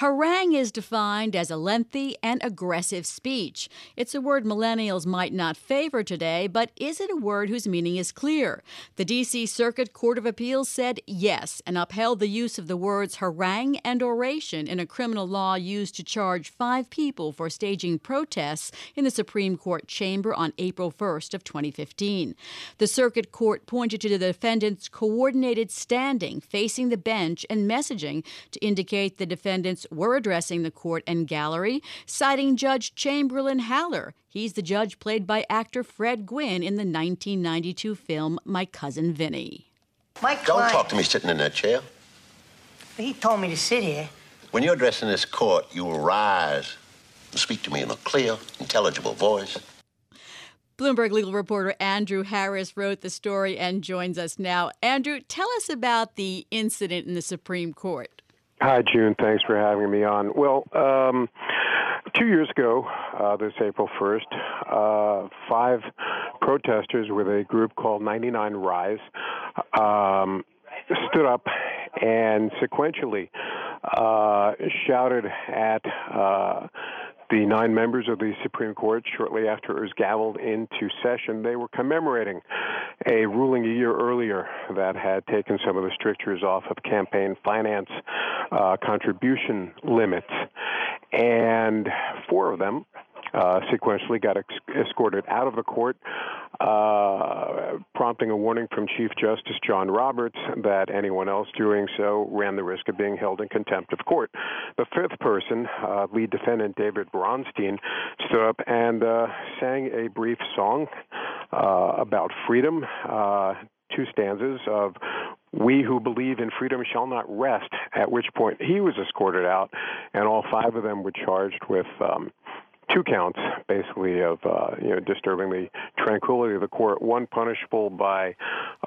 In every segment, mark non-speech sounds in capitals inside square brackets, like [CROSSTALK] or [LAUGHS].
Harangue is defined as a lengthy and aggressive speech. It's a word millennials might not favor today, but is it a word whose meaning is clear? The D.C. Circuit Court of Appeals said yes and upheld the use of the words harangue and oration in a criminal law used to charge five people for staging protests in the Supreme Court chamber on April 1st of 2015. The Circuit Court pointed to the defendant's coordinated standing facing the bench and messaging to indicate the defendants were addressing the court and gallery, citing Judge Chamberlain Haller. He's the judge played by actor Fred Gwynne in the 1992 film My Cousin Vinny. My Don't client, talk to me sitting in that chair. he told me to sit here. When you're addressing this court, you will rise and speak to me in a clear, intelligible voice. Bloomberg legal reporter Andrew Harris wrote the story and joins us now. Andrew, tell us about the incident in the Supreme Court. Hi, June. Thanks for having me on. Well, um, two years ago, uh, this April 1st, uh, five protesters with a group called 99 Rise um, stood up and sequentially uh, shouted at uh, the nine members of the Supreme Court shortly after it was gavelled into session. They were commemorating a ruling a year earlier that had taken some of the strictures off of campaign finance uh, contribution limits. And four of them uh, sequentially got ex- escorted out of the court, uh, prompting a warning from Chief Justice John Roberts that anyone else doing so ran the risk of being held in contempt of court. The fifth person, uh, lead defendant David Bronstein, stood up and uh, sang a brief song about freedom. Uh, two stanzas of we who believe in freedom shall not rest, at which point he was escorted out, and all five of them were charged with um, two counts, basically, of uh, you know disturbing the tranquility of the court. One punishable by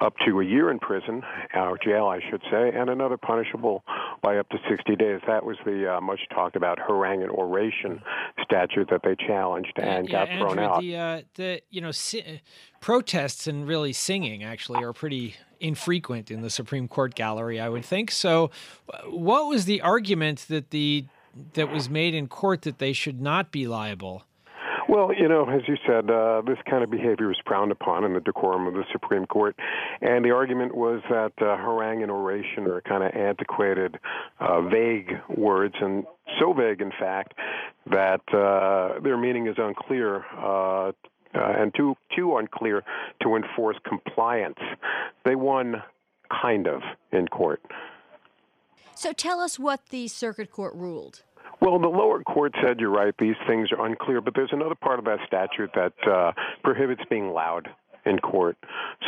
up to a year in prison, or jail, I should say, and another punishable by up to 60 days. That was the uh, much talked about harangue and oration statute that they challenged and yeah, got thrown out. The, uh, the you know si- protests and really singing actually are pretty infrequent in the Supreme Court gallery, I would think. So, uh, what was the argument that the that was made in court that they should not be liable? Well, you know, as you said, uh, this kind of behavior is frowned upon in the decorum of the Supreme Court, and the argument was that uh, harangue and oration are kind of antiquated, uh, vague words, and so vague, in fact, that uh, their meaning is unclear. Uh, uh, and too too unclear to enforce compliance. They won, kind of, in court. So tell us what the circuit court ruled. Well, the lower court said you're right; these things are unclear. But there's another part of that statute that uh, prohibits being loud in court.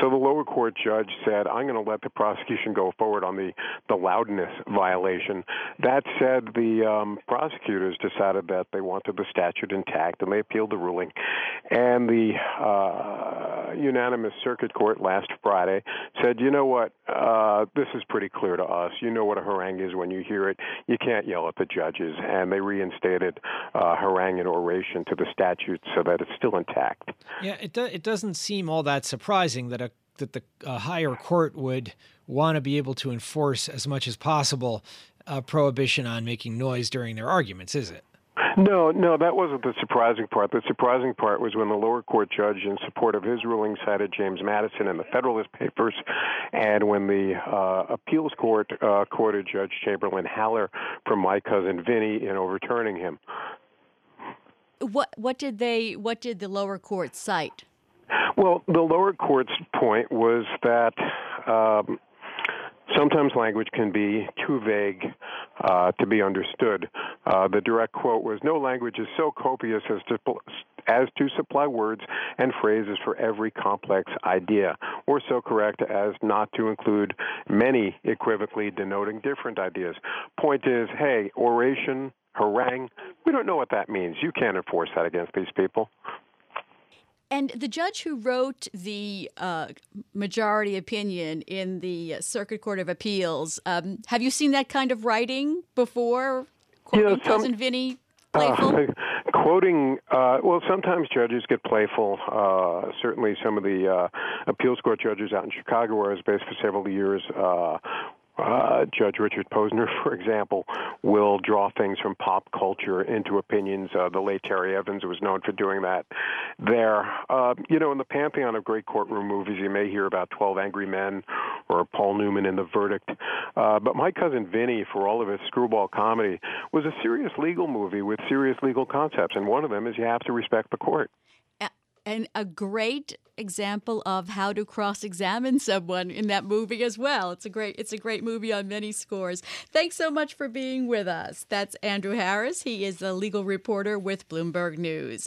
So the lower court judge said, I'm going to let the prosecution go forward on the, the loudness violation. That said, the um, prosecutors decided that they wanted the statute intact and they appealed the ruling. And the uh, unanimous circuit court last Friday said, you know what, uh, this is pretty clear to us. You know what a harangue is when you hear it. You can't yell at the judges. And they reinstated uh, harangue and oration to the statute so that it's still intact. Yeah, it do, it doesn't seem all that surprising that a that the uh, higher court would want to be able to enforce as much as possible a prohibition on making noise during their arguments, is it? No, no, that wasn't the surprising part. The surprising part was when the lower court judge, in support of his ruling, cited James Madison in the Federalist Papers, and when the uh, appeals court uh, quoted Judge Chamberlain Haller from My Cousin Vinny in overturning him. What what did they what did the lower court cite? Well, the lower court's point was that um, sometimes language can be too vague uh, to be understood. Uh, the direct quote was, "No language is so copious as to." As to supply words and phrases for every complex idea, or so correct as not to include many equivocally denoting different ideas. Point is, hey, oration, harangue, we don't know what that means. You can't enforce that against these people. And the judge who wrote the uh, majority opinion in the Circuit Court of Appeals, um, have you seen that kind of writing before? Quoting Yeah, some- Cousin Vinny [LAUGHS] playful? Uh, quoting, uh, well, sometimes judges get playful. Uh, certainly, some of the uh, appeals court judges out in Chicago, where I was based for several years, uh, Uh, Judge Richard Posner, [LAUGHS] for example, will draw things from pop culture into opinions. Uh, the late Terry Evans was known for doing that there. Uh, you know, in the pantheon of great courtroom movies, you may hear about 12 Angry Men or Paul Newman in The Verdict. Uh, but My Cousin Vinny, for all of his screwball comedy, was a serious legal movie with serious legal concepts. And one of them is you have to respect the court and a great example of how to cross-examine someone in that movie as well. It's a great it's a great movie on many scores. Thanks so much for being with us. That's Andrew Harris. He is a legal reporter with Bloomberg News.